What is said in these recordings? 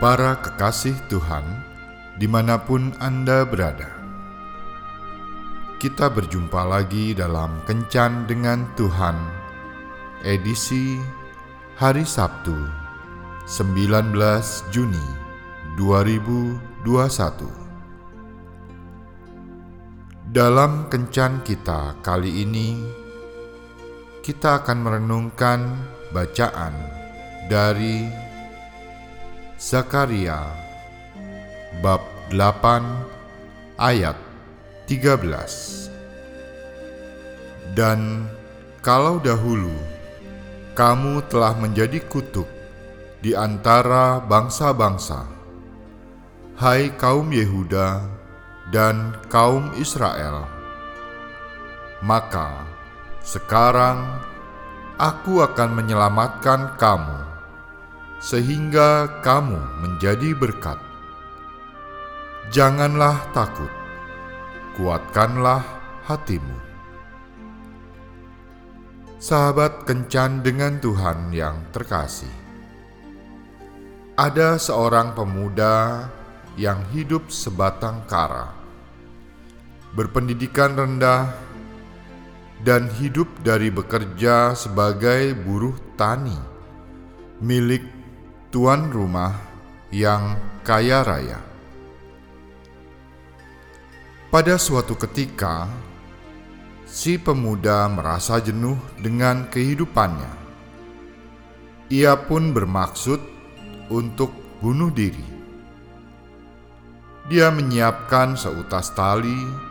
Para kekasih Tuhan, di mana pun Anda berada, kita berjumpa lagi dalam Kencan dengan Tuhan, edisi hari Sabtu, 19 Juni 2021. Dalam Kencan kita kali ini, kita akan merenungkan bacaan dari Zakaria bab 8 ayat 13 Dan kalau dahulu kamu telah menjadi kutuk di antara bangsa-bangsa Hai kaum Yehuda dan kaum Israel maka sekarang aku akan menyelamatkan kamu sehingga kamu menjadi berkat. Janganlah takut, kuatkanlah hatimu. Sahabat kencan dengan Tuhan yang terkasih. Ada seorang pemuda yang hidup sebatang kara, berpendidikan rendah, dan hidup dari bekerja sebagai buruh tani milik tuan rumah yang kaya raya. Pada suatu ketika, si pemuda merasa jenuh dengan kehidupannya. Ia pun bermaksud untuk bunuh diri. Dia menyiapkan seutas tali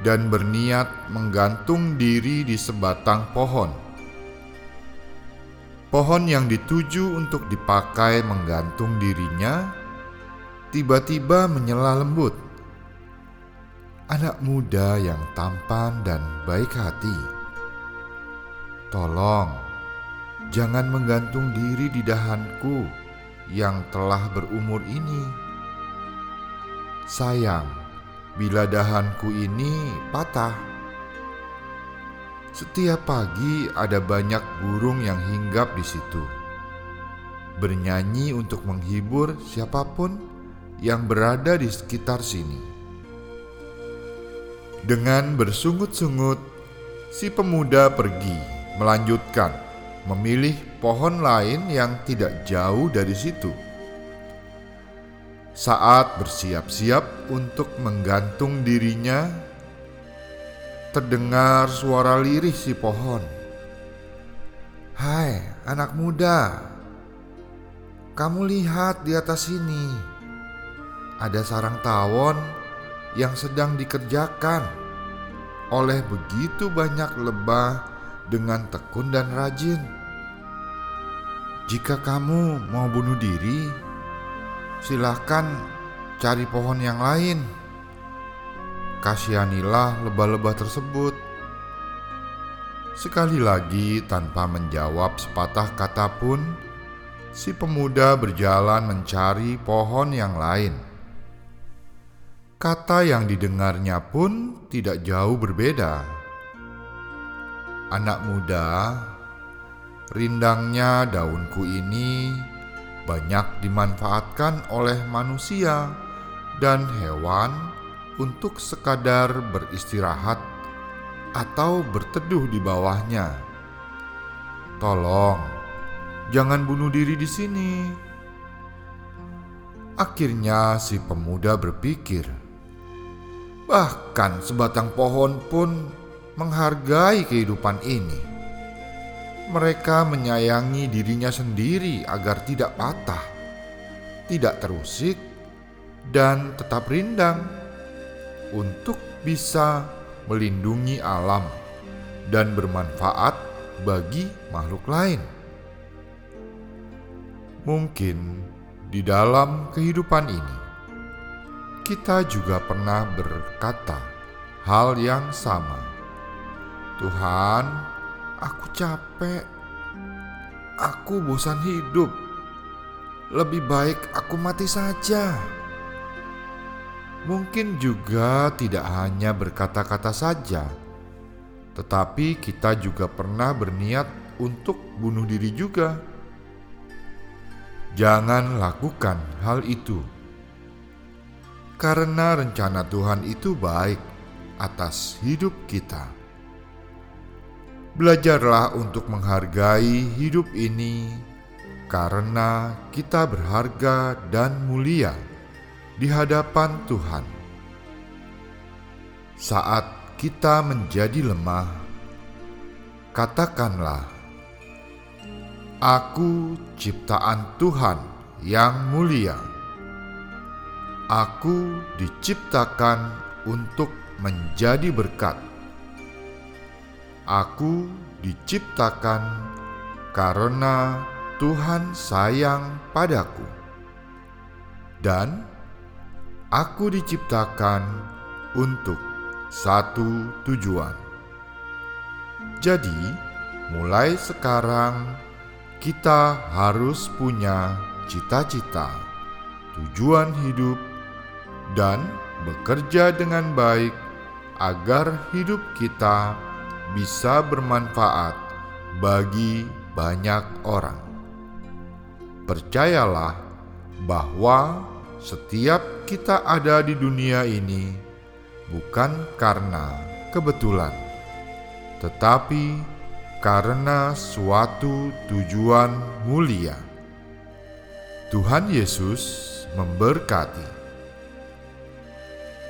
dan berniat menggantung diri di sebatang pohon. Pohon yang dituju untuk dipakai menggantung dirinya tiba-tiba menyela lembut anak muda yang tampan dan baik hati. Tolong, jangan menggantung diri di dahanku yang telah berumur ini. Sayang, bila dahanku ini patah. Setiap pagi ada banyak burung yang hinggap di situ, bernyanyi untuk menghibur siapa pun yang berada di sekitar sini. Dengan bersungut-sungut, si pemuda pergi melanjutkan memilih pohon lain yang tidak jauh dari situ. Saat bersiap-siap untuk menggantung dirinya, terdengar suara lirih si pohon. "Hai, anak muda, kamu lihat di atas sini, ada sarang tawon." yang sedang dikerjakan oleh begitu banyak lebah dengan tekun dan rajin. Jika kamu mau bunuh diri, silahkan cari pohon yang lain. Kasihanilah lebah-lebah tersebut. Sekali lagi, tanpa menjawab sepatah kata pun, si pemuda berjalan mencari pohon yang lain. Kata yang didengarnya pun tidak jauh berbeda. Anak muda, rindangnya daunku ini banyak dimanfaatkan oleh manusia dan hewan untuk sekadar beristirahat atau berteduh di bawahnya. Tolong, jangan bunuh diri di sini. Akhirnya, si pemuda berpikir Bahkan sebatang pohon pun menghargai kehidupan ini. Mereka menyayangi dirinya sendiri agar tidak patah, tidak terusik, dan tetap rindang untuk bisa melindungi alam dan bermanfaat bagi makhluk lain. Mungkin di dalam kehidupan ini kita juga pernah berkata hal yang sama. Tuhan, aku capek. Aku bosan hidup. Lebih baik aku mati saja. Mungkin juga tidak hanya berkata-kata saja, tetapi kita juga pernah berniat untuk bunuh diri juga. Jangan lakukan hal itu, karena rencana Tuhan itu baik atas hidup kita. Belajarlah untuk menghargai hidup ini, karena kita berharga dan mulia di hadapan Tuhan. Saat kita menjadi lemah, katakanlah, "Aku ciptaan Tuhan yang mulia." Aku diciptakan untuk menjadi berkat. Aku diciptakan karena Tuhan sayang padaku, dan aku diciptakan untuk satu tujuan. Jadi, mulai sekarang kita harus punya cita-cita, tujuan hidup dan bekerja dengan baik agar hidup kita bisa bermanfaat bagi banyak orang. Percayalah bahwa setiap kita ada di dunia ini bukan karena kebetulan, tetapi karena suatu tujuan mulia. Tuhan Yesus memberkati.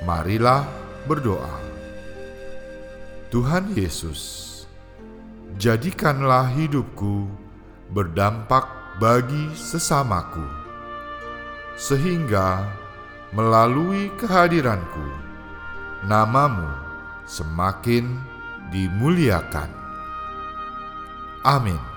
Marilah berdoa. Tuhan Yesus, jadikanlah hidupku berdampak bagi sesamaku, sehingga melalui kehadiranku, namamu semakin dimuliakan. Amin.